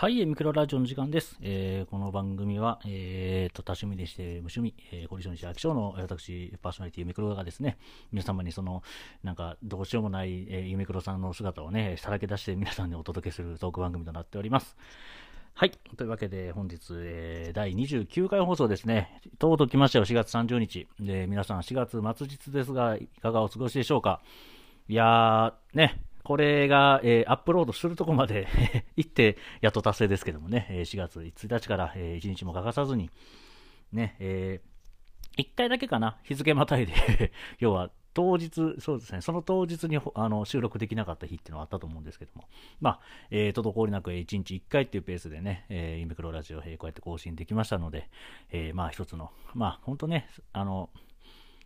はい、ミクロラジオの時間です。えーこの番組は、えーと、多趣味でして無趣味、えー、コリション西秋賞の私、パーソナリティミクロがですね、皆様にその、なんか、どうしようもない、えー、ユミクロさんの姿をね、さらけ出して皆さんにお届けするトーク番組となっております。はい。というわけで、本日、えー第29回放送ですね。とうとう来ましたよ、4月30日。で、皆さん、4月末日ですが、いかがお過ごしでしょうか？いやー、ね、これが、えーアップロードするとこまで 行って、やっと達成ですけどもね、え4月1日から、え1日も欠かさずに、ね、え1回だけかな、日付またいで、要は、当日、そうですね、その当日にあの収録できなかった日っていうのはあったと思うんですけども、まあ、えー、滞りなく1日1回っていうペースでね、えー、インベクロラジオ、えーこうやって更新できましたので、えーまあ一つの、まあ本当ね、あの、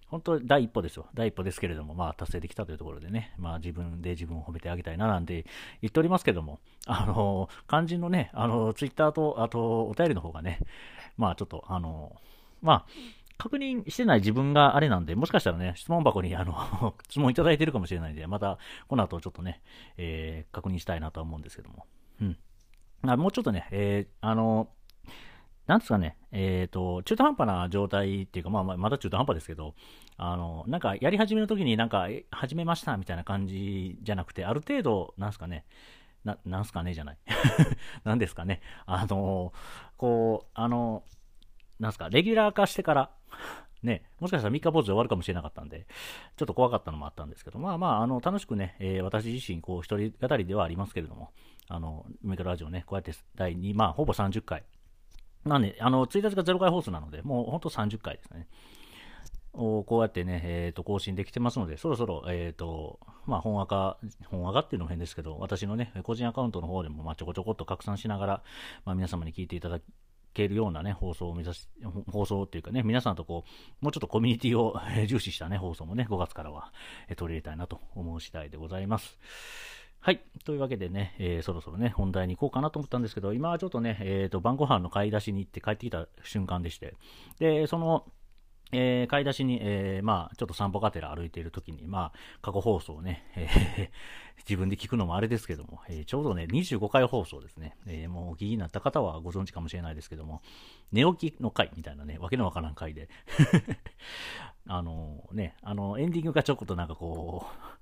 本当第一歩ですよ。第一歩ですけれども、まあ達成できたというところでね、まあ自分で自分を褒めてあげたいななんて言っておりますけども、あの、肝心のね、あの、ツイッターと、あと、お便りの方がね、まあちょっと、あの、まあ、確認してない自分があれなんで、もしかしたらね、質問箱にあの 質問いただいてるかもしれないんで、またこの後ちょっとね、えー確認したいなとは思うんですけども。うん。あもうちょっとね、えーあの、なんですかね、えっ、と、中途半端な状態っていうか、まあま、だ中途半端ですけど、あの、なんかやり始めの時になんか、始めましたみたいな感じじゃなくて、ある程度、なんすかね、な、なんすかねじゃない。なんですかね。あの、こう、あの、なんすか、レギュラー化してから、ね、もしかしたら3日坊主で終わるかもしれなかったんで、ちょっと怖かったのもあったんですけど、まあまあ、あの、楽しくね、えー私自身、こう、一人語りではありますけれども、あの、メトラジオね、こうやって第2、まあ、ほぼ30回。なんで、あの、1日が0回放送なので、もうほんと30回ですね。をこうやってね、えっ、と、更新できてますので、そろそろ、えっ、と、まあ、本赤、本赤っていうのも変ですけど、私のね、個人アカウントの方でも、まあ、ちょこちょこっと拡散しながら、まあ、皆様に聞いていただけるようなね、放送を目指し、放送っていうかね、皆さんとこう、もうちょっとコミュニティを重視したね、放送もね、5月からは、取り入れたいなと思う次第でございます。はい。というわけでね、えーそろそろね、本題に行こうかなと思ったんですけど、今はちょっとね、えっ、と、晩ご飯の買い出しに行って帰ってきた瞬間でして、で、その、えー買い出しに、えーまあ、ちょっと散歩がてら歩いている時に、まあ、過去放送をね、えー 自分で聞くのもあれですけども、えちょうどね、25回放送ですね。えもうお聞きになった方はご存知かもしれないですけども、寝起きの回みたいなね、わけのわからん回で、あのね、あの、エンディングがちょこっとなんかこう、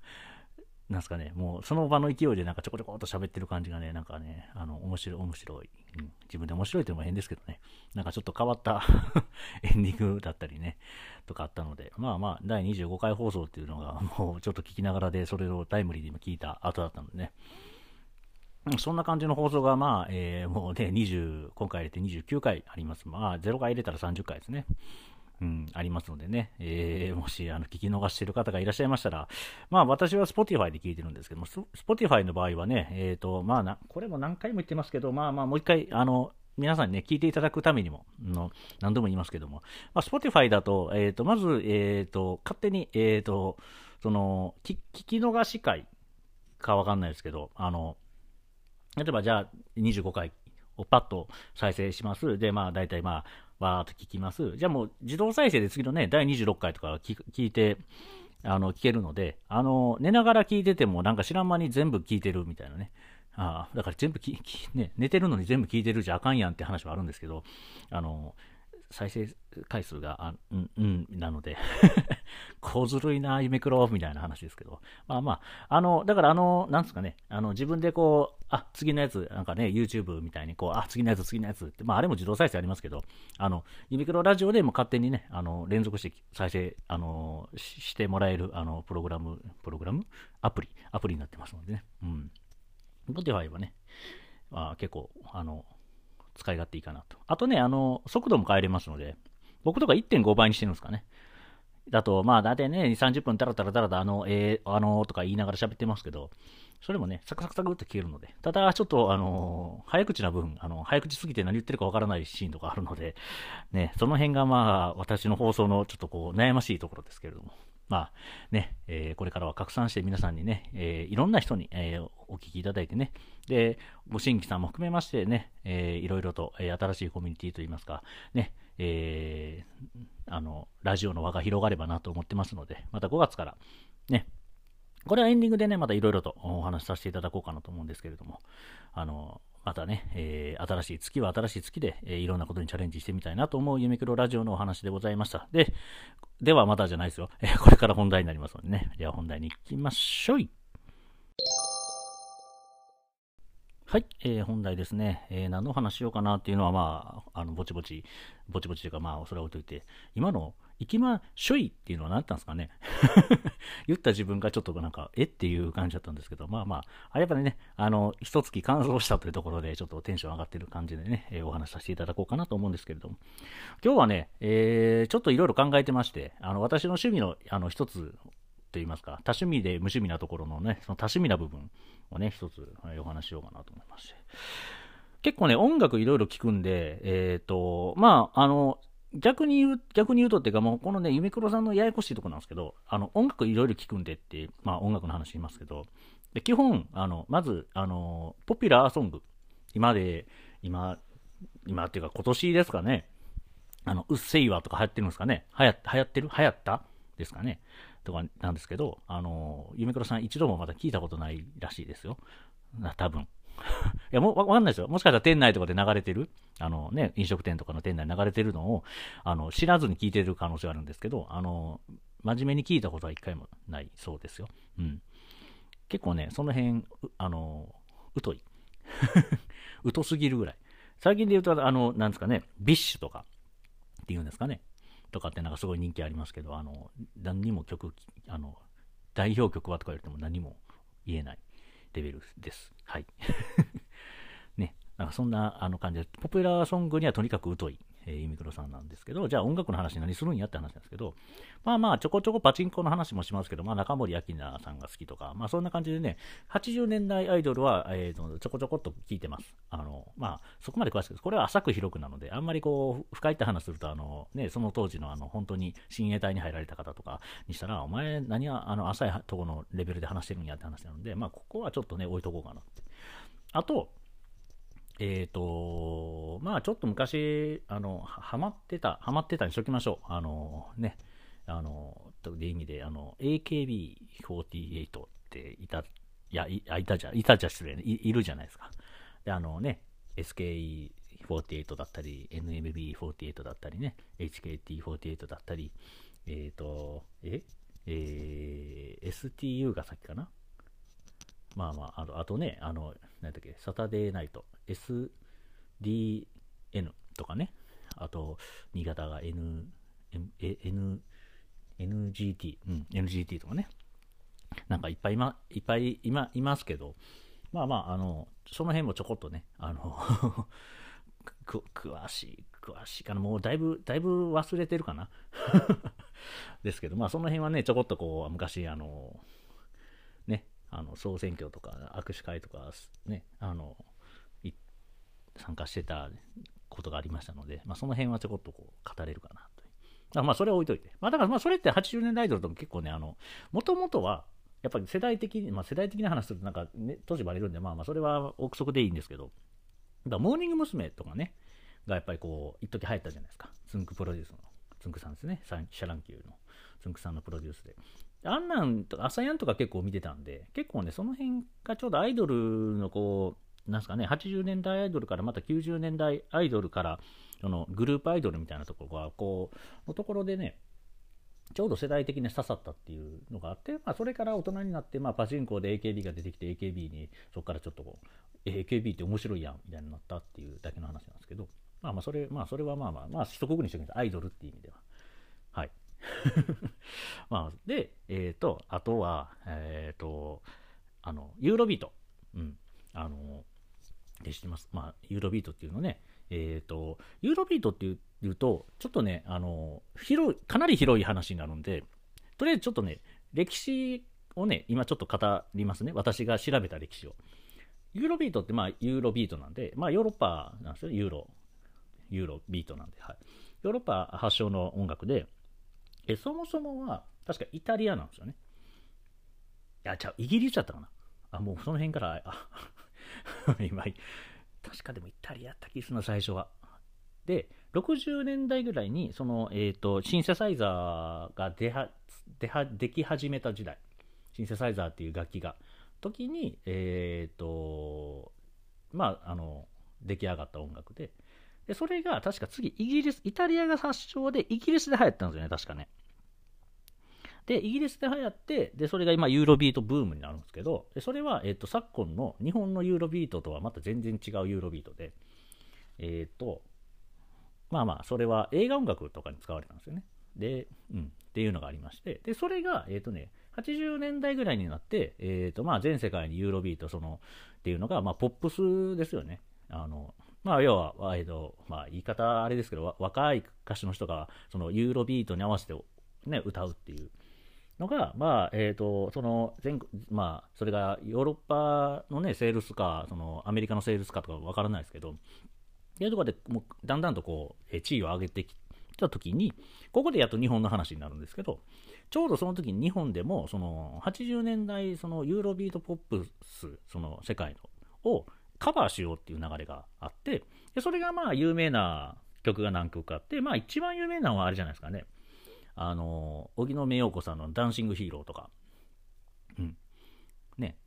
なんすかね、もうその場の勢いでなんかちょこちょこっと喋ってる感じがね、なんかね、あの、面白い、面白い。うん、自分で面白いっていうのも変ですけどね、なんかちょっと変わった エンディングだったりね、とかあったので、まあまあ、第25回放送っていうのが、もうちょっと聞きながらで、それをタイムリーでも聞いた後だったのでね、そんな感じの放送が、まあ、えーもうね、20、今回入れて29回あります。まあ、0回入れたら30回ですね。うん、ありますのでね、えー もし、あの、聞き逃している方がいらっしゃいましたら、まあ、私は Spotify で聞いてるんですけども、Spotify の場合はね、えっ、と、まあな、これも何回も言ってますけど、まあまあ、もう一回、あの、皆さんにね、聞いていただくためにも、の何度も言いますけども、まあ、Spotify だと、えっ、と、まず、えっ、と、勝手に、えっ、と、その、聞き逃し回かわかんないですけど、あの、例えばじゃあ25回をパッと再生します。で、まあ大体まあ、わーっと聞きます。じゃあもう自動再生で次のね、第26回とか聞聞いて、あの、聞けるので、あの、寝ながら聞いててもなんか知らん間に全部聞いてるみたいなね。ああ、だから全部きき ね、寝てるのに全部聞いてるじゃあかんやんって話はあるんですけど、あの、再生回数が、あうん、うん、なので、小ずるいな、夢黒みたいな話ですけど。まあまあ、あの、だからあの、なんですかね、あの、自分でこう、あ、次のやつ、なんかね、YouTube みたいにこう、あ、次のやつ、次のやつって、まああれも自動再生ありますけど、あの、夢黒ラジオでも勝手にね、あの、連続して再生、あの、ししてもらえる、あの、プログラム、プログラム？アプリ、アプリになってますのでね。うん。Spotify はね、まあ、結構、あの、使い勝手いいかなと。あとね、あの、速度も変えれますので、僕とか1.5倍にしてるんですかね。だと、まあ、だいたいね、2、30分だらだらだらだ、あの、えー、あのーとか言いながら喋ってますけど、それもね、サクサクサクっと消えるので、ただ、ちょっと、あのー早口な分、あの、早口すぎて何言ってるかわからないシーンとかあるので、ね、その辺がまあ、私の放送のちょっとこう、悩ましいところですけれども、まあ、ね、えーこれからは拡散して皆さんにね、えーいろんな人に、えーお聞きいただいてね、で、ご新規さんも含めましてね、えーいろいろと、え新しいコミュニティといいますか、ね、えあの、ラジオの輪が広がればなと思ってますので、また5月から、ね、これはエンディングでね、またいろいろとお話しさせていただこうかなと思うんですけれども、あの、またね、えー、新しい月は新しい月で、えー、いろんなことにチャレンジしてみたいなと思うユミクロラジオのお話でございました。で、ではまたじゃないですよ。えー、これから本題になりますのでね。では本題に行きましょう。はい、えー、本題ですね、えー、何の話しようかなっていうのは、まあ、あのぼちぼち、ぼちぼちというか、まあ、それは置いといて、今の、行きましょいっていうのは何だったんですかね 言った自分がちょっとなんか、えっていう感じだったんですけど、まあまあ、あやっぱね、あの、一月乾燥したというところで、ちょっとテンション上がってる感じでね、え、お話しさせていただこうかなと思うんですけれども、今日はね、えー、ちょっといろいろ考えてまして、あの、私の趣味の、あの、一つと言いますか、多趣味で無趣味なところのね、その多趣味な部分をね、一つ、お話ししようかなと思いまして。結構ね、音楽いろいろ聞くんで、えっ、ー、と、まあ、あの、逆に言う、逆に言うとっていうか、もうこのね、ユミクロさんのややこしいとこなんですけど、あの、音楽いろいろ聞くんでって、まあ音楽の話言いますけど、で基本、あの、まず、あの、ポピュラーソング、今で、今、今っていうか今年ですかね、あの、うっせいわとか流行ってるんですかね、流行流行ってる？流行った？ですかね。とかなんですけど、あの、ゆめくろさん一度もまだ聞いたことないらしいですよ。多分。いや、もうわかんないですよ。もしかしたら店内とかで流れてる、あのね、飲食店とかの店内流れてるのを、あの、知らずに聞いてる可能性があるんですけど、あの、真面目に聞いたことは一回もないそうですよ。うん。結構ね、その辺、あの、疎い。疎すぎるぐらい。最近で言うと、あの、なんですかね、 BiSH とかっていうんですかね。とかってなんかすごい人気ありますけど、あの、何にも曲、あの、代表曲はとか言われても何も言えないレベルです。はい。ね。なんかそんなあの感じで、ポピュラーソングにはとにかく疎いえー、ユミクロさんなんですけど、じゃあ音楽の話何するんやって話なんですけど、まあまあ、ちょこちょこパチンコの話もしますけど、まあ中森明菜さんが好きとか、まあそんな感じでね、80年代アイドルは、えー、ちょこちょこっと聞いてます。あの、まあ、そこまで詳しくです。これは浅く広くなので、あんまりこう、深いって話すると、あの、ね、その当時のあの、本当に親衛隊に入られた方とかにしたら、お前何は、あの、浅いとこのレベルで話してるんやって話なので、まあここはちょっとね、置いとこうかなって。あと、えっ、ー、と、まあちょっと昔、あの、ハマってた、ハマってたにしときましょう。あの、ね、あの、という意味で、あの、AKB48 っていた、いや、いいたじゃ、いたじゃ失礼ね。い、るじゃないですか。で、あのね、SKE48 だったり、NMB48 だったりね、HKT48 だったり、えっ、ー、と、ええー、STU が先かな。まあまあ、あとあとね、あの、何だっけ、サタデーナイト、SDN とかね、あと、新潟が N、N、NGT、うん、NGT とかね、なんかいっぱい今、いっぱい今いますけど、まあまあ、あの、その辺もちょこっとね、あの 詳しい、詳しいかな、もうだいぶ、だいぶ忘れてるかな。ですけど、まあその辺はね、ちょこっとこう、昔、あの、あの総選挙とか握手会とかねあの参加してたことがありましたので、まあ、その辺はちょこっとこう語れるかなとまあそれは置いといて、まあ、だからまあそれって80年代アイドルとも結構ねもともとはやっぱり世代的に、まあ、世代的な話するとなんか、ね、年バレるんで、まあまあそれは憶測でいいんですけど、だモーニング娘。とかね、がやっぱりこう、一時流行ったじゃないですか。つんくプロデュースの、つんくさんですね。シャ乱Q のつんくさんのプロデュースで。あんなんとか、朝やんとか結構見てたんで、結構ね、その辺がちょうどアイドルのこう、なんすかね、80年代アイドルからまた90年代アイドルから、そのグループアイドルみたいなところが、こう、のところでね、ちょうど世代的に刺さったっていうのがあって、まあ、それから大人になって、まあ、パチンコで AKB が出てきて、AKB にそこからちょっとこう、AKB って面白いやんみたいになったっていうだけの話なんですけど、まあまあ、それ、まあ、それはまあまあ、まあ、一括りにしておきます。アイドルっていう意味では。まあ、で、えっ、ー、と、あとは、えっ、ー、と、あの、ユーロビート。うん。あの、で知ってます？まあ、ユーロビートっていうのね、えっ、ー、と、ユーロビートっていうと、ちょっとね、あの、広い、かなり広い話になるんで、とりあえずちょっとね、歴史をね、今ちょっと語りますね。私が調べた歴史を。ユーロビートって、まあ、ユーロビートなんで、まあ、ヨーロッパなんですよ、ユーロ。ユーロビートなんで、はい。ヨーロッパ発祥の音楽で、えそもそもは、確かイタリアなんですよね。いや、じゃあ、イギリスだったかな。あ、もうその辺から、あ、今、確かでもイタリアやった気するな、最初は。で、60年代ぐらいに、その、えっ、ー、と、シンセサイザーが出は、出は、でき始めた時代。シンセサイザーっていう楽器が。時に、えっ、ー、と、まあ、あの、出来上がった音楽で、で、それが確か次、イギリス、イタリアが発祥で、イギリスで流行ったんですよね、確かね。で、イギリスで流行って、で、それが今、ユーロビートブームになるんですけど、でそれは、えっ、と、昨今の日本のユーロビートとはまた全然違うユーロビートで、えっ、と、まあまあ、それは映画音楽とかに使われたんですよね。で、うん、っていうのがありまして、で、それが、えっ、とね、80年代ぐらいになって、えっ、と、まあ、全世界にユーロビート、その、っていうのが、まあ、ポップスですよね。あの、まあ、要は、えっ、と、まあ、言い方あれですけど、若い歌手の人が、その、ユーロビートに合わせて、ね、歌うっていうのが、まあ、えっ、と、その、全まあ、それがヨーロッパのね、セールスか、その、アメリカのセールスかとかわからないですけど、いうところでもうだんだんとこう、地位を上げてきたときに、ここでやっと日本の話になるんですけど、ちょうどその時に日本でも、その80年代、ユーロビートポップス、その世界の、をカバーしようっていう流れがあって、でそれがまあ有名な曲が何曲かあって、まあ一番有名なのはあれじゃないですかね。あの、荻野目洋子さんのダンシングヒーローとか、うん。ね。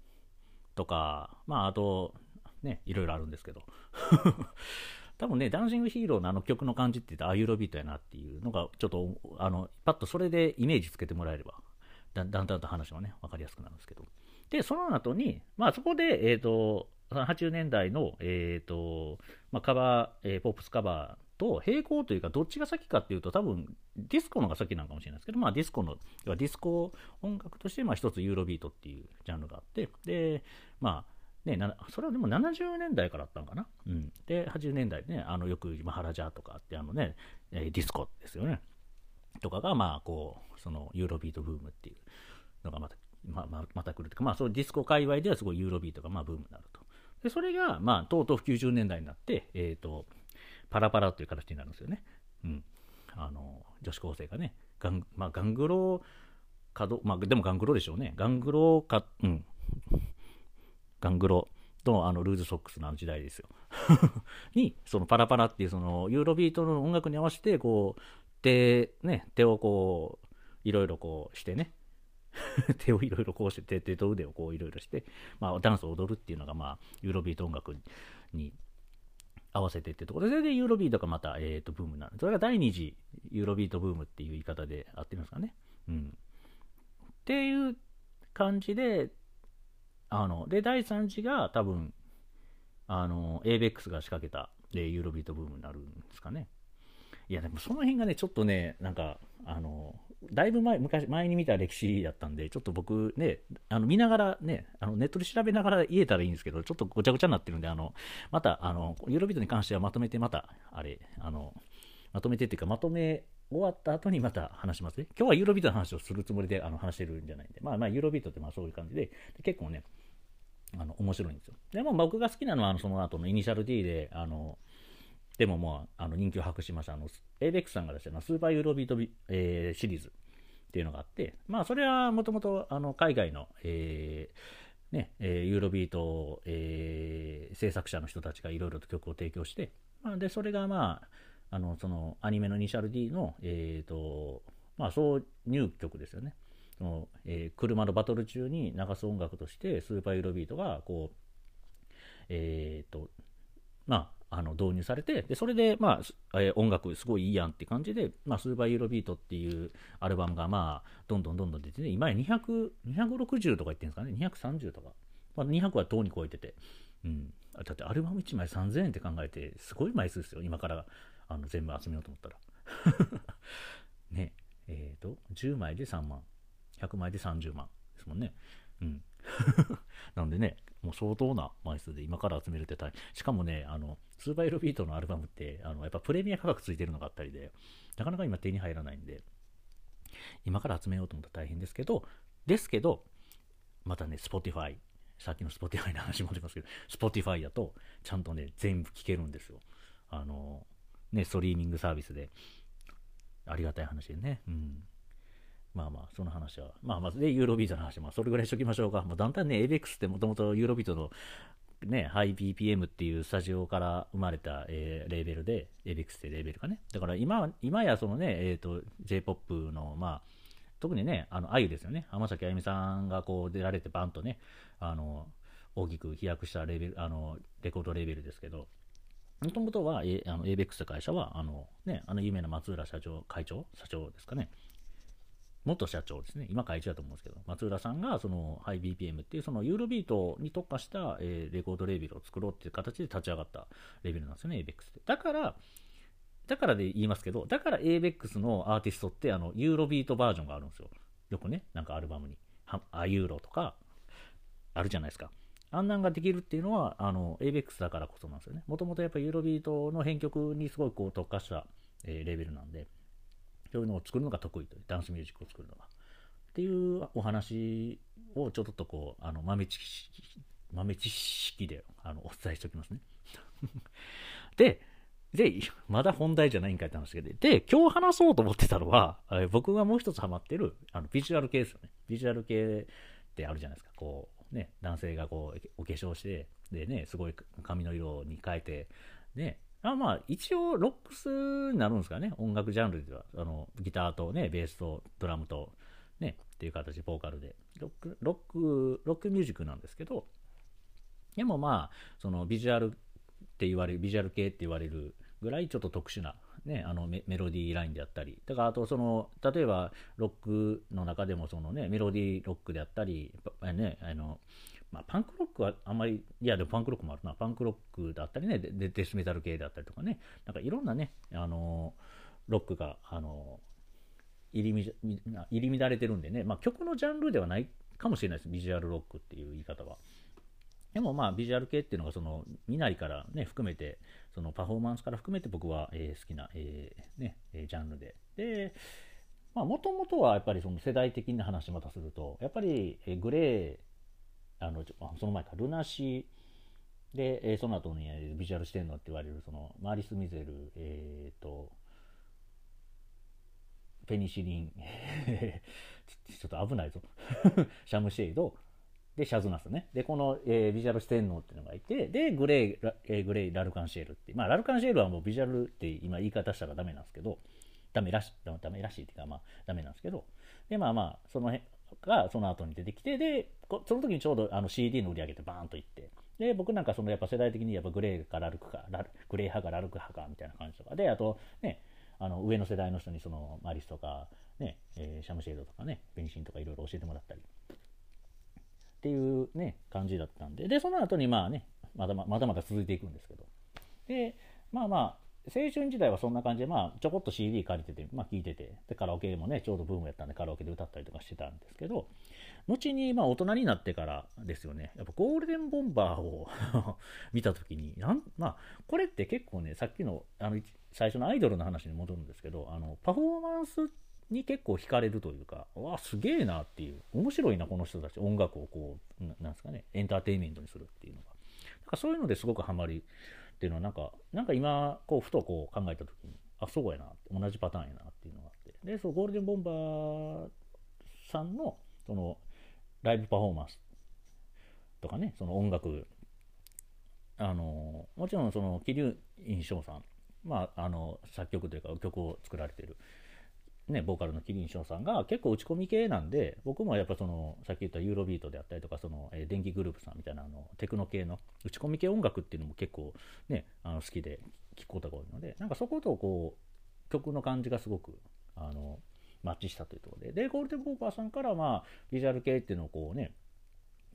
とか、まああと、ね、いろいろあるんですけど。多分ね、ダンシングヒーローのあの曲の感じって言ったら、あ、ユーロビートやなっていうのが、ちょっと、あの、パッとそれでイメージつけてもらえれば、だんだんだんと話もね、分かりやすくなるんですけど。で、その後に、まあそこで、えっ、ー、と、80年代の、え、ー、と、まあ、カバー、えー、ポップスカバーと並行というか、どっちが先かっていうと、多分ディスコのが先なのかもしれないですけど、まあ、ディスコの、ディスコ音楽として、まあ、一つユーロビートっていうジャンルがあって、で、まあ、ね、それはでも70年代からあったのかな？うん、で、80年代ね、あのよくマハラジャとかってあのね、ディスコですよね。とかが、まあ、こう、そのユーロビートブームっていうのがまた、まままた来るというか、まあ、そのディスコ界隈ではすごいユーロビートがまあブームになると。で、それが、まあ、とうとう90年代になって、えっ、ー、と、パラパラという形になるんですよね。うん。あの、女子高生がね、ガン、まあ、ガングロかど、まあ、でもガングロでしょうね。ガングロか、うん。ガングロとあのルーズソックスのあの時代ですよ。に、そのパラパラっていうそのユーロビートの音楽に合わせて、こう、手、ね、手をこう、いろいろこうしてね、手をいろいろこうして、手と腕をこういろいろして、まあ、ダンスを踊るっていうのが、まあ、ユーロビート音楽に合わせてってところで、それでユーロビートがまた、えー、とブームになる。それが第二次ユーロビートブームっていう言い方で合ってますかね。うん。っていう感じで、あの、で、第3次が多分、あの、ABEX が仕掛けた、で、ユーロビートブームになるんですかね。いや、でもその辺がね、ちょっとね、なんか、あの、だいぶ前、昔、前に見た歴史だったんで、ちょっと僕ね、あの、見ながらね、あの、ネットで調べながら言えたらいいんですけど、ちょっとごちゃごちゃになってるんで、あの、また、あの、ユーロビートに関してはまとめて、また、あれ、あの、まとめてっていうか、まとめ終わった後にまた話しますね。今日はユーロビートの話をするつもりであの話してるんじゃないんで、まあまあ、ユーロビートってまあそういう感じで、結構ね、あの面白いんですよ。でも僕が好きなのはあのその後のイニシャル D で、あのでももうあの人気を博しました、あの ABEX さんが出したのスーパーユーロビートビ、えー、シリーズっていうのがあって、まあそれはもともとあの海外の、えーねえー、ユーロビート、えー、制作者の人たちがいろいろと曲を提供して、まあ、でそれがまあ、あのそのアニメのニシャル D の、えーとまあ、挿入曲ですよね。そのえー、車のバトル中に流す音楽としてスーパーユーロビートがこう、えーとまあ、あの導入されてでそれで、まあえー、音楽すごいいいやんって感じで、まあ、スーパーユーロビートっていうアルバムが、まあ、どんどんどんどん出てね今や200 260とか言ってるんですかね？230とか、まあ、200はとうに超えてて、うん、だってアルバム1枚3000円って考えてすごい枚数ですよ。今からあの全部集めようと思ったら。ね。えっ、ー、と10枚で3万。100枚で30万ですもんね。うん。なんでね、もう相当な枚数で今から集めるって大変。しかもね、あの、スーパーエロビートのアルバムって、あの、やっぱプレミア価格ついてるのがあったりで、なかなか今手に入らないんで、今から集めようと思ったら大変ですけど、ですけど、またね、Spotify、さっきの Spotify の話も出ますけど、Spotify だと、ちゃんとね、全部聴けるんですよ。あの、ね、ストリーミングサービスで。ありがたい話でね。うん。まあまあ、その話は。まあまず、で、ユーロビートの話も、それぐらいしときましょうか。まあ、だんだんね、ABEX ってもともとユーロビートのね、ハイ BPM っていうスタジオから生まれた、えー、レーベルで、ABEX ってレーベルかね。だから今、今やそのね、えっ、ー、と、J-POP の、まあ、特にね、あの、あゆですよね。浜崎あゆみさんがこう出られてバンとね、あの、大きく飛躍したレベル、あの、レコードレベルですけど、もともとは、えあの、ABEX って会社は、あの、ね、あの有名な松浦社長、会長社長ですかね。元社長ですね。今会長だと思うんですけど、松浦さんが、その、ハイ BPM っていう、その、ユーロビートに特化した、えー、レコードレーベルを作ろうっていう形で立ち上がったレベルなんですよね、ABEX って。だから、だからで言いますけど、だから ABEX のアーティストって、あの、ユーロビートバージョンがあるんですよ。よくね、なんかアルバムに。あ、ユーロとか、あるじゃないですか。あんなんができるっていうのは、あの、ABEX だからこそなんですよね。もともとやっぱユーロビートの編曲にすごいこう特化した、えー、レベルなんで、そういうのを作るのが得意という、ダンスミュージックを作るのが。っていうお話をちょっとこう、あの、豆知識、豆知識であのお伝えしておきますね。で、で、まだ本題じゃないんかって話で、で、今日話そうと思ってたのは、僕がもう一つハマってる、あの、ビジュアル系ですよね。ビジュアル系ってあるじゃないですか。こう、ね、男性がこう、お化粧して、でね、すごい髪の色に変えて、ね、あまあ、一応、ロックスになるんですかね。音楽ジャンルでは。あの、ギターとね、ベースとドラムと、ね、っていう形、ボーカルで。ロック、ロック、ロックミュージックなんですけど、でもまあ、そのビジュアルって言われる、ビジュアル系って言われるぐらいちょっと特殊な、ね、あのメロディーラインであったり、だからあとその、例えばロックの中でもそのね、メロディーロックであったり、ね、あの、まあ、パンクロックはあんまり、いや、でもパンクロックもあるな、パンクロックだったりね、デデスメタル系であったりとかね、なんかいろんなね、あの、ロックが、あの、入り入り乱れてるんでね、まあ、曲のジャンルではないかもしれないです、ビジュアルロックっていう言い方は。でもまあビジュアル系っていうのがその身なりからね含めてそのパフォーマンスから含めて僕は、え、好きな、えー、ね、ジャンルで。で、まあもともとはやっぱりその世代的な話またすると、やっぱり、グレー、あの、その前か、ルナシーで、えー、その後にビジュアルしてんのって言われるそのマーリス・ミゼル、え、ー、と、ペニシリン ちょっと危ないぞ。シャムシェイド、で、シャズナスね。で、この、えー、ビジュアル四天王っていうのがいて、で、グレイ、えー、グレイ、ラルカンシェールってまあ、ラルカンシェールはもうビジュアルって今言い方したらダメなんですけど、ダメらしい、ダメらしいっていうか、まあ、ダメなんですけど、で、まあまあ、その辺がその後に出てきて、で、その時にちょうどあの CD の売り上げてバーンといって、で、僕なんかそのやっぱ世代的にやっぱグレイかラルクか、ラルグレイ派かラルク派かみたいな感じとかで、あとね、あの上の世代の人にそのマリスとか、ね、えー、シャムシェードとかね、ベンシンとかいろいろ教えてもらったりっていうね、感じだったんで、で、その後にまあね、まだまだまだ続いていくんですけど。で、まあまあ、青春時代はそんな感じで、まあ、ちょこっと CD 借りてて、まあ、聴いてて、で、カラオケもね、ちょうどブームやったんで、カラオケで歌ったりとかしてたんですけど、後に、まあ、大人になってからですよね、やっぱゴールデンボンバーを 見たときに、なん、まあ、これって結構ね、さっきの、あの、最初のアイドルの話に戻るんですけど、あの、パフォーマンスに結構惹かれるというか、わあすげえなっていう、面白いな、この人たち、音楽をこう、なんですかね、エンターテインメントにするっていうのが。なんかそういうのですごくハマりっていうのは、なんか、なんか今、こう、ふとこう考えた時に、あ、そうやな、同じパターンやなっていうのがあって。で、そう、ゴールデンボンバーさんの、その、ライブパフォーマンスとかね、その音楽、あの、もちろんその、桐生印象さん、まあ、あの、作曲というか曲を作られてる、ね、ボーカルのキリンショーさんが結構打ち込み系なんで、僕もやっぱその、さっき言ったユーロビートであったりとか、その、えー、電気グループさんみたいなあの、テクノ系の打ち込み系音楽っていうのも結構ね、あの好きで聴くことが多いので、なんかそことこう、曲の感じがすごく、あの、マッチしたというところで、で、ゴールデンボーパーさんからまあ、ビジュアル系っていうのをこうね、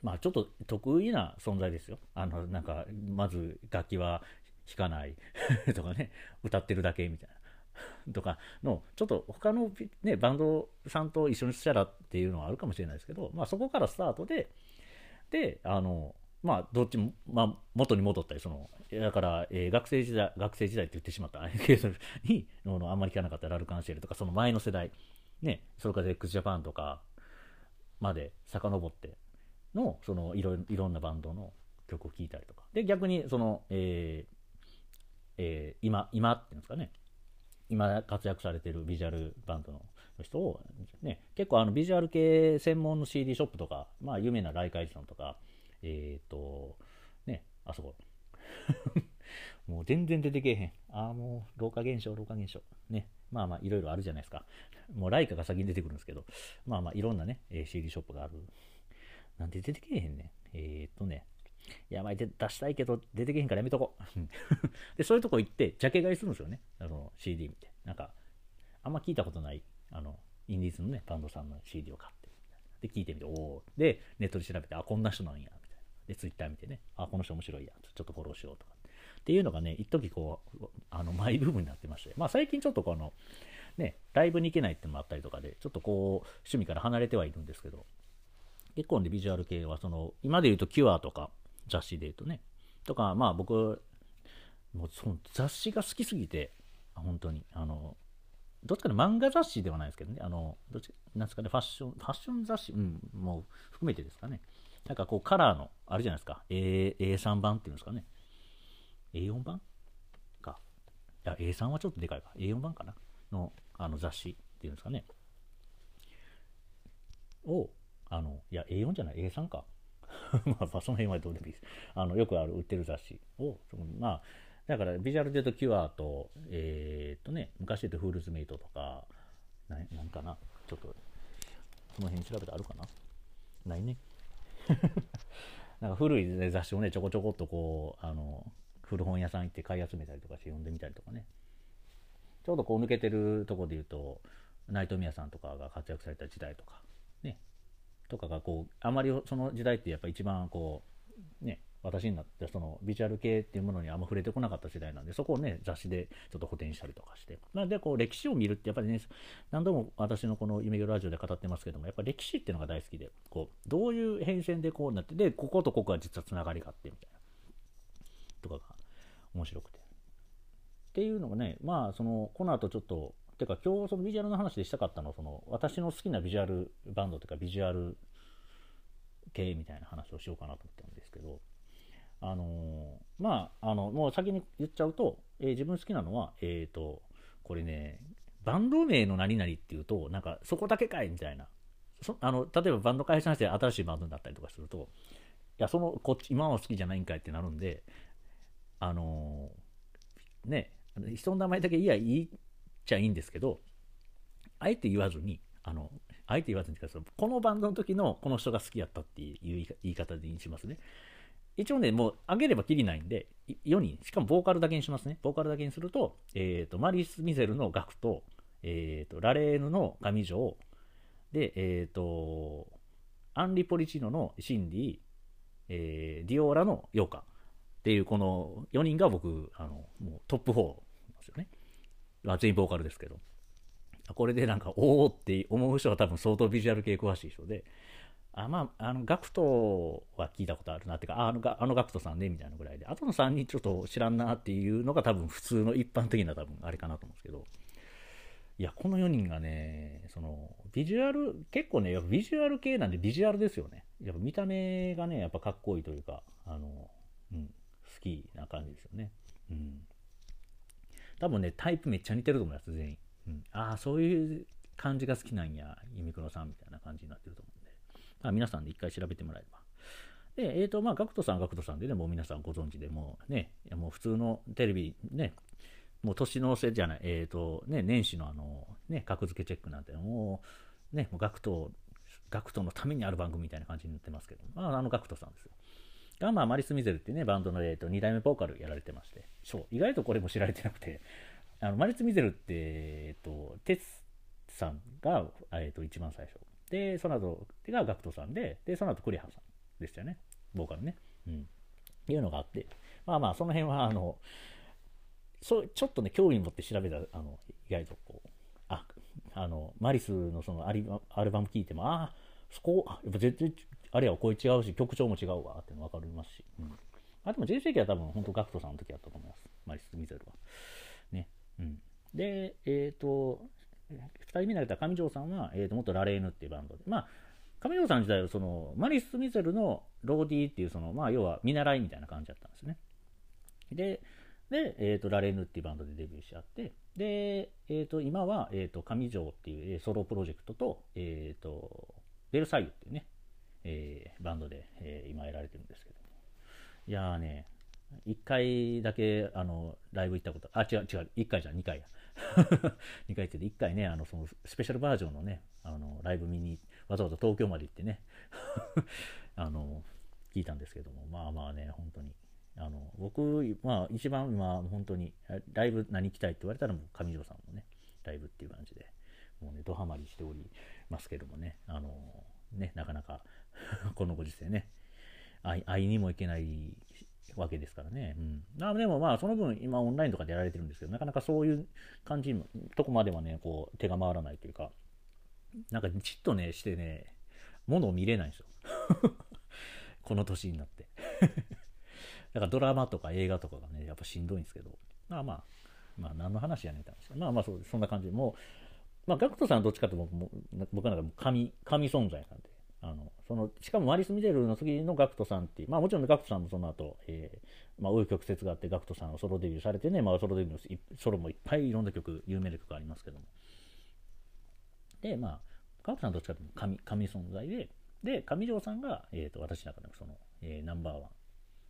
まあちょっと得意な存在ですよ。あの、なんか、まず楽器は弾かない とかね、歌ってるだけみたいな。とかの、ちょっと他の、ね、バンドさんと一緒にしたらっていうのはあるかもしれないですけど、まあ、そこからスタートで、で、あの、まあ、どっちも、まあ、元に戻ったり、その、だから、え、学生時代、学生時代って言ってしまった、ケースにの、あんまり聞かなかったラルカンシェルとか、その前の世代、ね、それから x ジャパンとかまで遡っての、そのいろいろんなバンドの曲を聴いたりとか。で、逆に、その、えーえー、今、今っていうんですかね、今活躍されてるビジュアルバンドの人を、ね、結構あのビジュアル系専門の CD ショップとか、まあ有名なライカエディソンとか、えっ、ー、と、ね、あそこ。もう全然出てけえへん。ああ、もう老化現象、老化現象。ね。まあまあいろいろあるじゃないですか。もうライカが先に出てくるんですけど、まあまあいろんなね、CD ショップがある。なんで出てけえへんねん。えっ、とね、いや、まあ、出したいけど、出てけへんからやめとこう。で、そういうとこ行って、ジャケ買いするんですよね。あの、CD 見て。なんか、あんま聞いたことない、あの、インディーズのね、バンドさんの CD を買って。で、聞いてみて、おおで、ネットで調べて、あ、こんな人なんや、みたいな。で、ツイッター見てね、あ、この人面白いや、ちょっとフォローしようとか。っていうのがね、一時こう、あの、マイブームになってまして、まあ最近ちょっとこの、ね、ライブに行けないってのもあったりとかで、ちょっとこう、趣味から離れてはいるんですけど、結構ね、ビジュアル系は、その、今で言うとキュアとか、雑誌で言うとね、とか、まあ僕、もうその雑誌が好きすぎて、本当に、あの、どっちかで漫画雑誌ではないですけどね、あの、どっちなんですかね、ファッション、ファッション雑誌、うん、もう含めてですかね。なんかこうカラーの、あるじゃないですか、A、A3 版っていうんですかね。A4 版か。いや、A3 はちょっとでかいか。A4 版かな？のあの雑誌っていうんですかね。を、あの、いや、A4 じゃない、A3 か。まあ、その辺はどうでもいいです。あの、よくある売ってる雑誌を、まあ、だからビジュアルで言うとキュアと、えー、っとね、昔で言うとフールズメイトとか、ななんかな、ちょっと、その辺調べてあるかな？ないね。なんか古い、ね、雑誌をね、ちょこちょこっとこう、あの、古本屋さん行って買い集めたりとかして読んでみたりとかね。ちょうどこう抜けてるとこで言うと、内藤宮さんとかが活躍された時代とか、ね、とかがこう、あまりその時代ってやっぱ一番こう、ね、私になってそのビジュアル系っていうものにあんま触れてこなかった時代なんでそこをね雑誌でちょっと補填したりとかして、まあ、でこう歴史を見るってやっぱりね何度も私のこの夢ラジオで語ってますけどもやっぱ歴史っていうのが大好きでこうどういう変遷でこうなってでこことここは実はつながりがあってみたいなとかが面白くて。っていうのがねまあそのこの後ちょっとてか今日そのビジュアルの話でしたかったの？はその私の好きなビジュアルバンドというかビジュアル系みたいな話をしようかなと思ってるんですけどあのー、まあ、あの、もう先に言っちゃうと、えー、自分好きなのは、えっ、ー、と、これね、バンド名の何々っていうと、なんか、そこだけかいみたいな。そあの例えばバンド解散して新しいバンドになったりとかすると、いや、その、こっち、今は好きじゃないんかいってなるんで、あのね、人の名前だけいや、言っちゃいいんですけど、あえて言わずに、あの、あえて言わずにこのバンドの時のこの人が好きやったっていう言い方でしますね。一応ね、もう上げればきりないんで、4人、しかもボーカルだけにしますね。ボーカルだけにすると、えっ、ー、と、マリス・ミゼルのガクと、えっ、ー、と、ラレーヌの上条、で、えっ、ー、と、アンリ・ポリチーノのシンディ、えー、ディオーラのヨーカっていう、この4人が僕、あの、もうトップ4なんですよね。まあ、全員ボーカルですけど。これでなんか、おおって思う人は多分相当ビジュアル系詳しい人で、あまあ、あの、ガクトは聞いたことあるなっていうか、ああのあのガクトさんね、みたいなぐらいで、あとの3人ちょっと知らんなっていうのが多分普通の一般的な多分あれかなと思うんですけど、いや、この4人がね、その、ビジュアル、結構ね、やっぱビジュアル系なんでビジュアルですよね。やっぱ見た目がね、やっぱかっこいいというか、あの、うん、好きな感じですよね。うん。多分ね、タイプめっちゃ似てると思います、全員。うん、ああ、そういう感じが好きなんや、ユミクロさんみたいな感じになってると思う。まあ、皆さんで一回調べてもらえれば。で、えっ、ー、と、まあ、ガクトさん、ガクトさんでね、もう皆さんご存知で、もうね、もう普通のテレビ、ね、もう年の瀬じゃない、えっ、ー、と、ね、年始のあの、ね、格付けチェックなんて、もう、ね、もうガクト、ガクトのためにある番組みたいな感じになってますけど、まあ、あのガクトさんですよ。が、まあ、マリス・ミゼルっていうね、バンドの、えーと、2代目ボーカルやられてまして、そう、意外とこれも知られてなくて、あのマリス・ミゼルって、えっ、ー、と、テツさんが、えーと一番最初。で、その後が GACKT さんで、で、その後クリハさんでしたよね。ボーカルね。うん。いうのがあって、まあまあ、その辺は、あの、そうちょっとね、興味持って調べた、あの、意外とこう、あ、あの、マリスのそのアルバム聴いても、ああ、そこ、やっぱ全然、あれは声違うし、曲調も違うわっての分かりますし。うん。あ、でも J 世紀は多分、本当 GACKT さんの時だったと思います。マリス・ミゼルは。ね。うん。で、えっ、ー、と、2人目になれた上条さんは、えー、と元ラレーヌっていうバンドで、まあ、上条さん自体はそのマリス・ミゼルのローディーっていうその、まあ、要は見習いみたいな感じだったんですね。で、で、えー、とラレーヌっていうバンドでデビューしちゃって、で、えー、と今は、えー、と上条っていうソロプロジェクトと、えー、とベルサイユっていうね、えー、バンドで、えー、今やられてるんですけどいやーね、1回だけあのライブ行ったこと、あ、違う違う、1回じゃん、2回や。2回行って1回ね、あのそのスペシャルバージョンのね、あのライブ見にわざわざ東京まで行ってね、あの聞いたんですけども、まあまあね、本当に。あの僕、まあ、一番今、本当に、ライブ何行きたいって言われたら、もう上条さんのね、ライブっていう感じで、もうね、ドハマりしておりますけどもね、あのね、なかなか このご時世ね、会いにも行けないわけですからね。うん、あでもまあ、その分、今オンラインとかでやられてるんですけど、なかなかそういう感じのとこまではね、こう、手が回らないというか、なんかじっとね、してね、ものを見れないんですよ。この年になって。だからドラマとか映画とかがね、やっぱしんどいんですけど、まあまあ、まあ何の話やねんって話まあまあそう、そんな感じで、もう、まあ、ガクトさんはどっちかというと僕なんか神、神存在なんで、あの、その、しかもマリス・ミデルの次のガクトさんっていう、まあもちろんガクトさんもその後、えー、まあ、紆余曲折があってガクトさんをソロデビューされてね、まあソロデビューのソロもいっぱいいろんな曲、有名な曲ありますけども。で、まあ、ガクトさんどっちかというと神、神存在で、で、上条さんが、え、ー、と、私の中でもその、えー、ナンバーワン。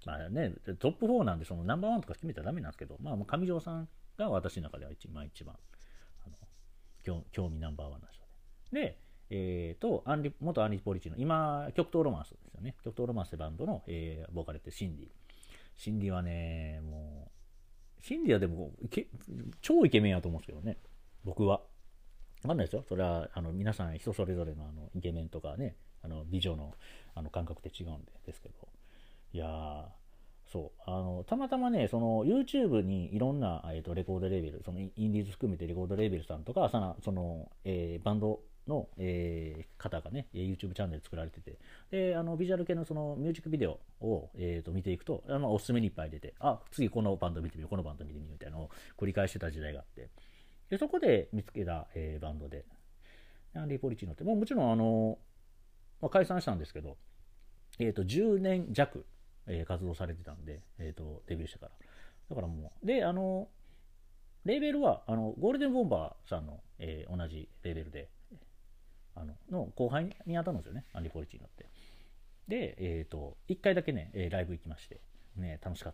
まあね、トップ4なんで、そのナンバーワンとか決めたらダメなんですけど、まあ、上条さんが私の中では一番、一番、興味ナンバーワンな人ですよね。で、えー、と、アンリ、元アンリ・ポリチの、今、極東ロマンスですよね。極東ロマンスバンドの、えー、ボーカルってシンディ。シンディはね、もう、シンディはでも、超イケメンやと思うんですけどね。僕は。わかんないですよ。それは、あの、皆さん人それぞれのあのイケメンとかね、あの、美女のあの感覚って違うんで、ですけど。いやー、そう。あの、たまたまね、その YouTube にいろんな、えーと、レコードレーベル、そのインディーズ含めてレコードレーベルさんとか、その、えー、バンドの、えー、方がね、YouTube チャンネル作られてて、で、あの、ビジュアル系のそのミュージックビデオを、えーと、見ていくと、あのおすすめにいっぱい出て、あ、次このバンド見てみよう、このバンド見てみようみたいなのを繰り返してた時代があって、で、そこで見つけた、えー、バンドで、アンリー・ポリチーノって、もうもちろんあの、まあ、解散したんですけど、えっ、と、10年弱、えー、活動されてたんで、えっ、ー、と、デビューしてから。だからもう、で、あの、レーベルは、あの、ゴールデンボンバーさんの、えー、同じレーベルで、あの、の後輩に当たるんですよね、アンリ・ポリチーノって。で、えっ、ー、と、1回だけね、ライブ行きまして、ね、楽しかっ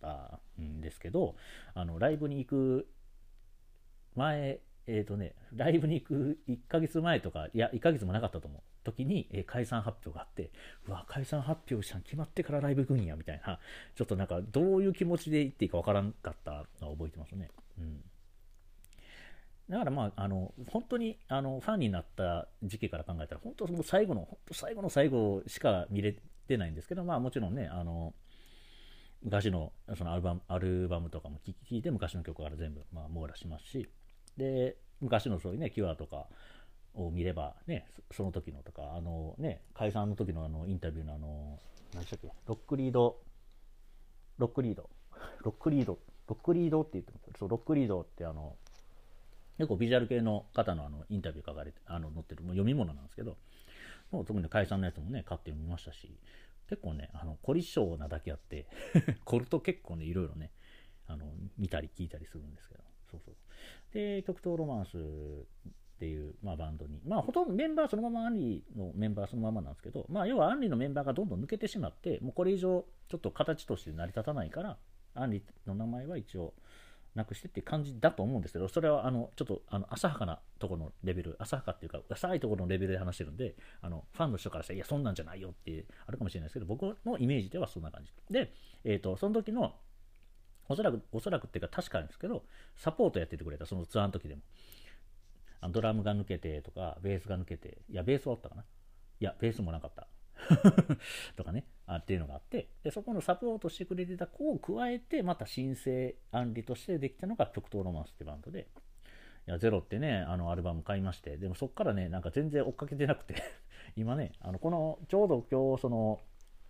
たんですけど、あの、ライブに行く前、えっ、ー、とね、ライブに行く1ヶ月前とか、いや、1ヶ月もなかったと思う。時に、え、解散発表があって、うわ、解散発表したん決まってからライブ行くんや、みたいな、ちょっとなんか、どういう気持ちで行っていいかわからんかったのを覚えてますね。うん。だからまあ、あの、本当に、あの、ファンになった時期から考えたら、本当もう最後の、本当最後の最後しか見れてないんですけど、まあもちろんね、あの、昔のそのアルバムアルバムとかも聴いて昔の曲から全部、まあ、網羅しますし、で、昔のそういうね、キュアとかを見れば、ね、その時のとか、あのね、解散の時のあのインタビューのあの、何でしたっけ、ロックリード、ロックリード、ロックリード、ロックリードって言ってますそう、ロックリードってあの、結構ビジュアル系の方のあのインタビュー書かれて、あの載ってる、もう読み物なんですけど、もう特に解散のやつもね、買って読みましたし、結構ね、あの、凝り性なだけあって 凝ると結構ね、いろいろね、あの、見たり聞いたりするんですけど、そうそう。で、極東ロマンスっていう、まあ、バンドに、まあ、ほとんどメンバーそのままアンリーのメンバーそのままなんですけど、まあ、要はアンリーのメンバーがどんどん抜けてしまって、もうこれ以上ちょっと形として成り立たないから、アンリーの名前は一応なくしてっていう感じだと思うんですけど、それはあのちょっとあの浅はかなところのレベル、浅はかっていうか、浅いところのレベルで話してるんで、あのファンの人からしたら、いや、そんなんじゃないよってあるかもしれないですけど、僕のイメージではそんな感じ。で、えーと、その時のおそらく、おそらくっていうか確かなんですけど、サポートやっててくれた、そのツアーの時でも。ドラムが抜けてとか、ベースが抜けて、いや、ベースはあったかな。いや、ベースもなかった。とかね、あっていうのがあって、で、そこのサポートしてくれてた子を加えて、また新生アンリとしてできたのが極東ロマンスってバンドで、いや、ゼロってね、あのアルバム買いまして、でもそっからね、なんか全然追っかけてなくて。今ね、あの、この、ちょうど今日、その、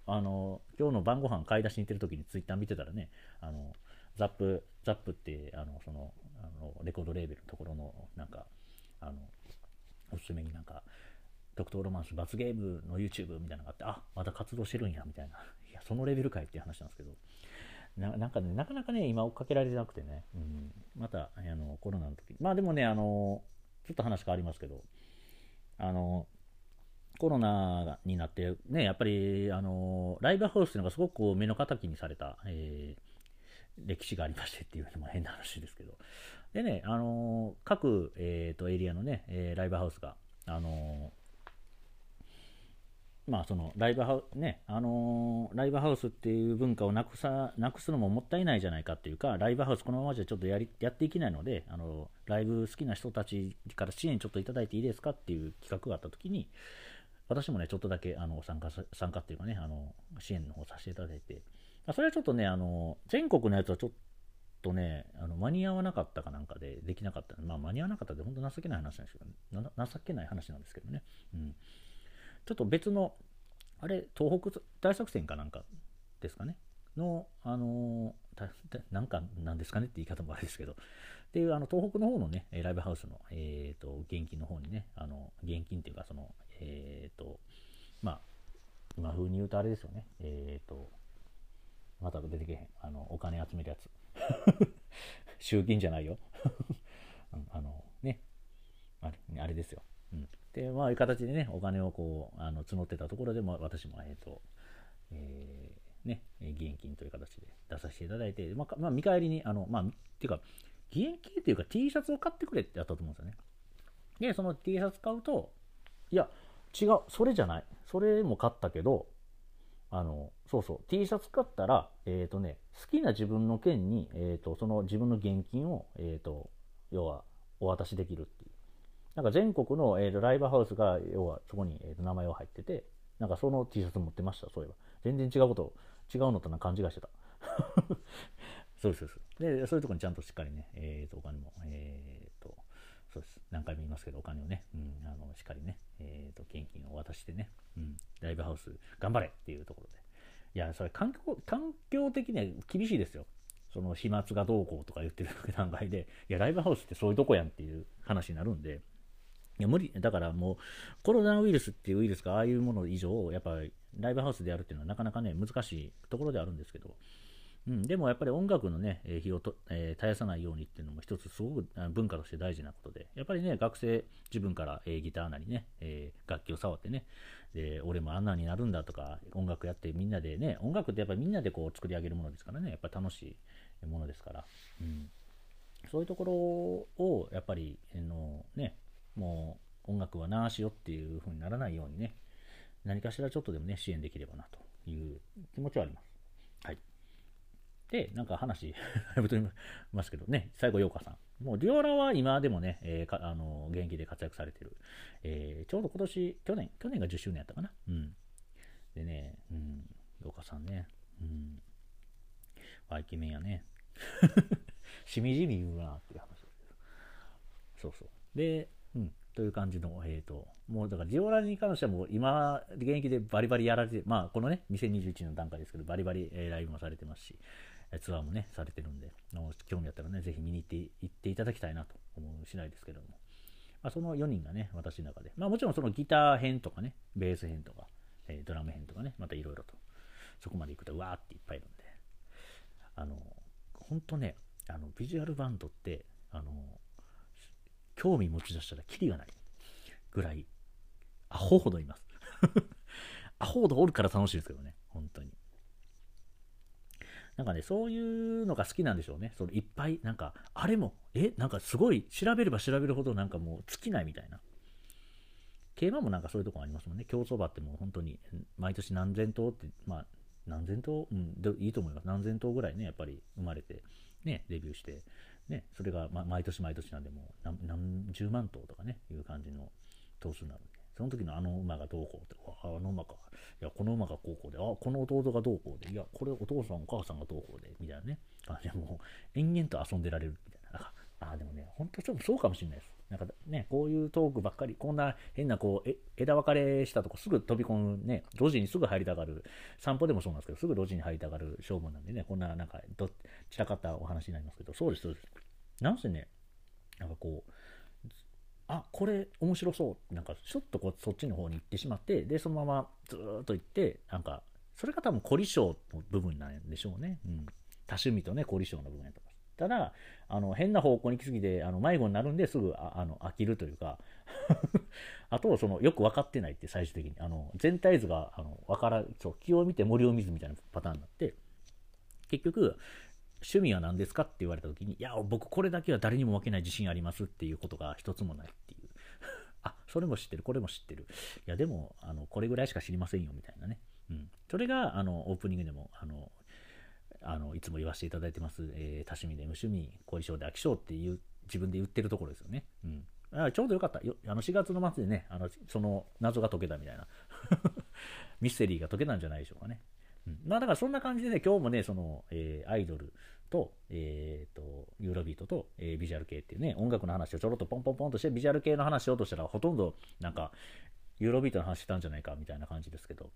あの、今日の晩ご飯買い出しに行ってる時にツイッター見てたらね、あの、ザップ、ザップって、あの、その、あのレコードレーベルのところの、なんか、あの、おすすめになんか、ドクトーロマンス罰ゲームの YouTube みたいなのがあって、あ、まだ活動してるんや、みたいな。いや、そのレベルかいっていう話なんですけど、なんかね、なかなかね、今追っかけられてなくてね、うん、また、あの、コロナの時、まあでもね、あの、ちょっと話変わりますけど、あの、コロナになって、ね、やっぱり、あの、ライブハウスっていうのがすごく目の敵にされた、えー、歴史がありましてっていうのも変な話ですけど。でね、あの各、えーと、エリアのね、えー、ライブハウスが、あのまあそのライブハウスね、あのライブハウスっていう文化をなくさなくすのももったいないじゃないかっていうか、ライブハウスこのままじゃちょっとやりやっていけないので、あのライブ好きな人たちから支援ちょっといただいていいですかっていう企画があったときに、私もね、ちょっとだけあの参加参加っていうかね、あの支援の方させていただいて、まそれはちょっとね、あの全国のやつはちょっとね、あの間に合わなかったかなんかでできなかった、まあ、間に合わなかったって本当情けない話なんですけど、な情けない話なんですけどね。うん。ちょっと別の、あれ、東北大作戦かなんかですかね、の、あのなんかなんですかねって言い方もあれですけど、っていうあの東北の方のね、ライブハウスの、えーと、現金の方にね、あの現金っていうか、その、えっ、と、まあ、今風に言うとあれですよね、えっ、と、また出てけへん、あのお金集めるやつ。集金じゃないよ。あのね、あれですよ。うんで、まあ、いう形でね、お金をこう、あの募ってたところでも、私も、えっ、と、えー、ね、義援金という形で出させていただいて、まあ、まあ、見返りに、あの、まあ、っていうか、義援金っていうか T シャツを買ってくれってやったと思うんですよね。で、その T シャツ買うと、いや、違う、それじゃない。それも買ったけど、あの、そうそう、T シャツ買ったら、え、ー、とね、好きな自分の件に、え、ー、と、その自分の現金を、え、ー、と、要は、お渡しできるっていう。なんか全国の、えーと、ライブハウスが、要はそこに、えーと、名前が入ってて、なんかその T シャツ持ってました、そういえば。全然違うこと、違うのとな勘違いしてた。そうです、そうです。で、そういうとこにちゃんとしっかりね、えーと、お金も、えー、そうです。何回も言いますけど、お金をね、うん、あのしっかりね、えーと、現金を渡してね、うん、ライブハウス頑張れっていうところで。いや、それ環境、環境的には厳しいですよ。その飛沫がどうこうとか言ってる段階で、いや、ライブハウスってそういうとこやんっていう話になるんで、いや無理。だからもうコロナウイルスっていうウイルスがああいうもの以上やっぱりライブハウスでやるっていうのはなかなかね難しいところであるんですけど、うん、でもやっぱり音楽のね日をと、えー、絶やさないようにっていうのも一つすごく文化として大事なことで。やっぱりね学生自分から、えー、ギターなりね、えー、楽器を触ってねで俺もあんなになるんだとか音楽やってみんなでね音楽ってやっぱりみんなでこう作り上げるものですからね。やっぱり楽しいものですから、うん、そういうところをやっぱり、あのねもう音楽はなしよっていう風にならないようにね、何かしらちょっとでもね、支援できればなという気持ちはあります。はい。で、なんか話、だ いぶとりますけどね、最後、陽花さん。もう、デュオラは今でもね、えー、あの現役で活躍されてる。えー、ちょうど今年、去年、去年が10周年やったかな。うん。でね、うん、陽花さんね、うん。あ、イケメンやね。しみじみ言うなっていう話です。そうそう。で、うん、という感じの、えっ、ー、と、もうだからジオラに関してはもう今、現役でバリバリやられて、まあこのね、2021年の段階ですけど、バリバリ、えー、ライブもされてますし、ツアーもね、されてるんで、興味あったらね、ぜひ見に行って行っていただきたいなと思う次第ですけども、まあ、その4人がね、私の中で、まあもちろんそのギター編とかね、ベース編とか、えー、ドラム編とかね、またいろいろと、そこまで行くとわーっていっぱいいるんで、あの、本当ね、あの、ビジュアルバンドって、あの、興味持ち出したらキリがないぐらい、アホほどいます。アホほどおるから楽しいですけどね、本当に。なんかね、そういうのが好きなんでしょうね。そのいっぱい、なんか、あれも、え、なんかすごい、調べれば調べるほどなんかもう尽きないみたいな。競馬もなんかそういうとこありますもんね。競走馬ってもう本当に、毎年何千頭って、まあ、何千頭、うん、いいと思います。何千頭ぐらいね、やっぱり生まれて、ね、デビューして、ね、それが、ま、毎年毎年なんでもう何十万頭とかね、いう感じの頭数になる、その時のあの馬がどうこうって、あの馬か、いや、この馬がこうこうで、あ、この弟がどうこうで、いや、これお父さんお母さんがどうこうで、みたいなね、感じでもう延々と遊んでられるみたいな。あ、でもね、本当ちょっとそうかもしれないです。なんかね、こういうトークばっかり、こんな変なこう、枝分かれしたとこすぐ飛び込むね、路地にすぐ入りたがる、散歩でもそうなんですけど、すぐ路地に入りたがる勝負なんでね、こんななんかど、散らかったお話になりますけど、そうです、そうです。なんせね、なんかこう、あ、これ面白そう。なんか、ちょっとこう、そっちの方に行ってしまって、で、そのままずっと行って、なんか、それが多分凝り性の部分なんでしょうね。うん。多趣味とね、凝り性の部分やと思います。ただ、あの、変な方向に行き過ぎて、あの、迷子になるんですぐ、ああの、飽きるというか あと、その、よく分かってないって最終的に、あの、全体図が、あの、分から、そう、気を見て森を見ずみたいなパターンになって、結局、趣味は何ですか？って言われた時に、いや、僕これだけは誰にも負けない自信ありますっていうことが一つもないっていう。あ、それも知ってる、これも知ってる。いや、でも、あの、これぐらいしか知りませんよ、みたいなね。うん。それが、あの、オープニングでも、あの、あのいつも言わせていただいてます、えー、多趣味で無趣味、後遺症で飽き性っていう、自分で言ってるところですよね。うん。あちょうどよかったよ。あの4月の末でね、あのその謎が解けたみたいな ミステリーが解けたんじゃないでしょうかね。うん、まあだからそんな感じでね、今日もね、その、えー、アイドルと、えー、と、ユーロビートと、えー、ビジュアル系っていうね、音楽の話をちょろっとポンポンポンとして、ビジュアル系の話しようとしたら、ほとんどなんか、ユーロビートの話したんじゃないかみたいな感じですけど、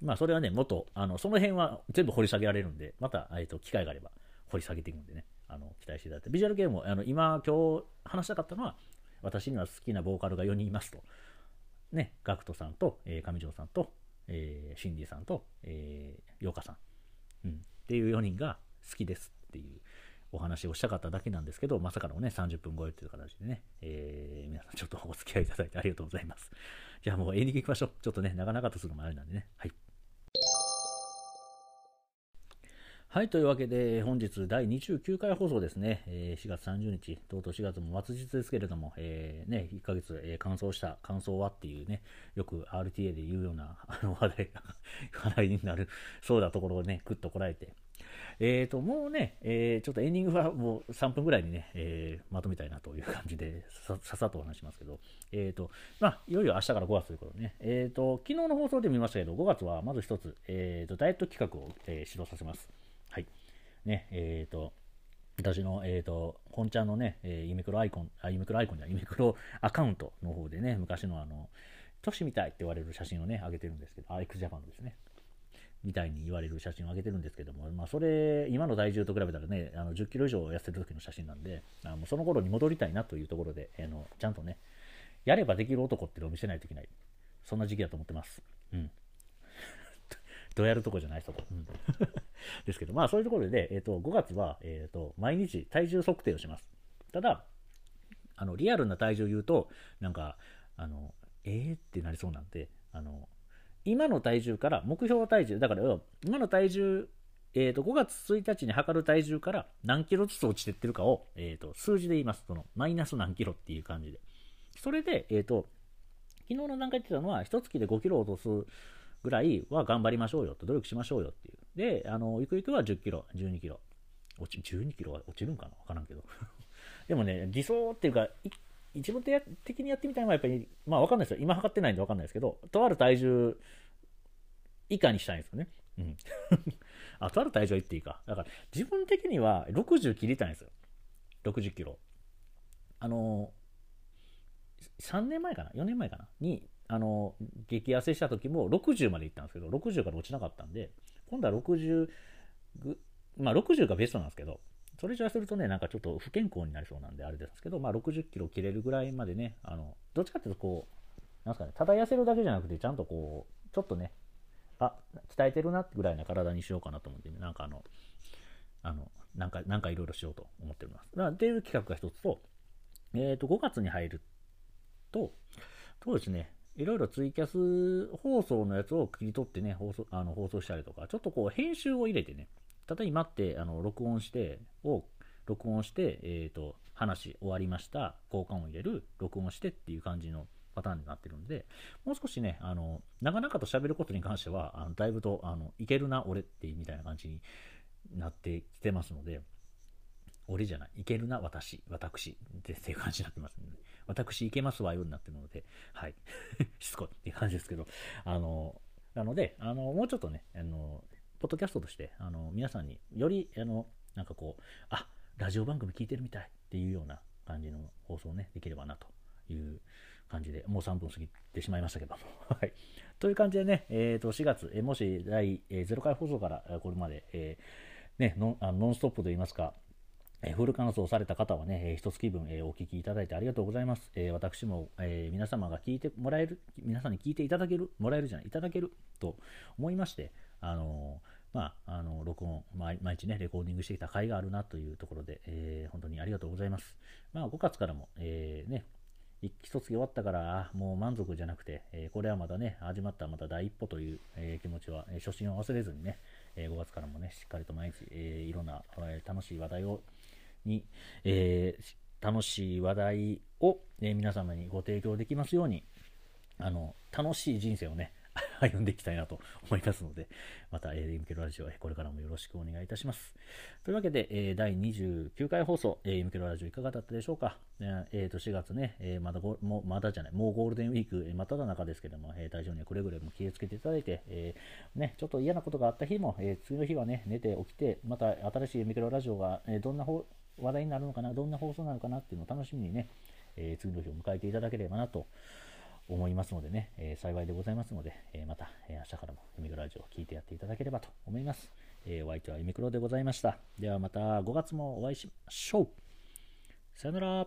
まあそれはね、もっと、あの、その辺は全部掘り下げられるんで、また、えー、と、機会があれば掘り下げていくんでね、あの、期待していただいて、ビジュアル系も、あの、今、今日話したかったのは、私には好きなボーカルが4人いますと。ね、ガクトさんと、えー、上条さんと、えー、シンディさんと、えー、ヨーカさん、うん、っていう4人が好きですっていうお話をしたかっただけなんですけど、まさかのね、30分超えという形でね、えー、皆さんちょっとお付き合いいただいてありがとうございます。じゃあもうエンディング行きましょう。ちょっとね、長々とするのもあれなんでね。はい。はい、というわけで、本日第29回放送ですね、えー、4月30日、とうとう4月も末日ですけれども、えー、ね、1ヶ月、えー、乾燥した、乾燥はっていうね、よく RTA で言うようなあの話題が 話題になる、そうだところをね、ぐっとこらえて、えーと、もうね、えー、ちょっとエンディングはもう3分ぐらいにね、えー、まとめたいなという感じでさ、ささっとお話しますけど、えーと、まあ、いよいよ明日から5月ということでね、えーと、昨日の放送で見ましたけど、5月はまず一つ、えーと、ダイエット企画を、えー、指導させます。はい。ね、えっ、と、私の、えっ、ー、と、本ちゃんのね、えー、ユミクロアイコン、あ、ユミクロアイコンじゃユミクロアカウントの方でね、昔のあの、都市みたいって言われる写真をね、上げてるんですけど、アイクジャパンですね。みたいに言われる写真を上げてるんですけども、まあ、それ、今の体重と比べたらね、あの10キロ以上痩せる時の写真なんで、あのその頃に戻りたいなというところで、あのちゃんとね、やればできる男っていうのを見せないといけない。そんな時期だと思ってます。うん。どうやるとこじゃない人と。うん、ですけど、まあそういうところで、え、ー、と、5月は、えっ、ー、と、毎日体重測定をします。ただ、あの、リアルな体重を言うと、なんか、あの、えーってなりそうなんで、あの、今の体重から、目標体重、だから、今の体重、え、ー、と、5月1日に測る体重から何キロずつ落ちてってるかを、えっ、と、数字で言います。その、マイナス何キロっていう感じで。それで、えっ、と、昨日の段階で言ってたのは、1月で5キロ落とすぐらいは頑張りましょうよと、努力しましょうよっていう。で、あの、ゆくゆくは10キロ、12キロ。落ち、12キロは落ちるんかな？わからんけど。でもね、理想っていうか、分的にやってみたいのはやっぱり、まあわかんないですよ。今測ってないんでわかんないですけど、とある体重以下にしたいんですよね。うん。あ、とある体重は言っていいか。だから、自分的には60切りたいんですよ。60キロ。あの、3年前かな ?4 年前かな？に、あの、激痩せした時も60まで行ったんですけど、60から落ちなかったんで、今度は60ぐ、まあ60がベストなんですけど、それじゃあするとね、なんかちょっと不健康になりそうなんであれですけど、まあ60キロ切れるぐらいまでね、あの、どっちかっていうとこう、なんすかね、ただ痩せるだけじゃなくて、ちゃんとこう、ちょっとね、あ、鍛えてるなってぐらいな体にしようかなと思って、ね、なんかあの、あの、なんか、なんかいろいろしようと思っております。だっていう企画が一つと、えっ、ー、と、5月に入ると、そうですね、いろいろツイキャス放送のやつを切り取ってね、放送あの放送したりとか、ちょっとこう編集を入れてね、例えば今ってあの録音して、を録音して、えっ、ー、と、話終わりました、交換を入れる、録音してっていう感じのパターンになってるんで、もう少しね、あの、なかなかと喋ることに関しては、あのだいぶと、あの、いけるな、俺ってみたいな感じになってきてますので、俺じゃない、いけるな、私、私っていう感じになってますので、私いけますわよになってるので、はい。しつこいっていう感じですけど、あの、なので、あの、もうちょっとね、あの、ポッドキャストとして、あの、皆さんにより、あの、なんかこう、あ、ラジオ番組聞いてるみたいっていうような感じの放送をね、できればなという感じで、もう3分過ぎてしまいましたけども。はい。という感じでね、えっ、ー、と、4月、えもし第え0回放送からこれまで、えー、ね、ノンノンストップといいますか、フル乾燥された方はね、えー、一月分、お聞きいただいてありがとうございます。私も、皆様が聞いてもらえる、皆さんに聞いていただける、もらえるじゃない、いただけると思いまして、あのまあ、あの録音毎、日ね、レコーディングしてきた甲斐があるなというところで、え本当にありがとうございます。まあ、5月からも、えね、一月終わったからもう満足じゃなくて、これはまだね、始まったまた第一歩という、気持ちは、初心を忘れずにね、え5月からもね、しっかりと毎日、えいろんな、え楽しい話題をに、えー、楽しい話題を、え皆様にご提供できますように、あの、楽しい人生をね、歩んでいきたいなと思いますので、また、えー、イムケロラジオ、これからもよろしくお願いいたします。というわけで、えー、第29回放送、えー、イムケロラジオいかがだったでしょうか？えー、と4月ね、えー、まだごもまだじゃない、もうゴールデンウィーク、えー、真っ只中ですけども、えー、体調にはくれぐれも気をつけていただいて、えーね、ちょっと嫌なことがあった日も、えー、次の日はね、寝て起きて、また新しいイムケロラジオが、えー、どんな方話題になるのかな、どんな放送なのかなっていうのを楽しみにね、えー、次の日を迎えていただければなと思いますのでね、えー、幸いでございますので、えー、また、え、明日からもユミクロラジオを聞いてやっていただければと思います。えお相手はユミクロでございました。ではまた5月もお会いしましょう。さよなら。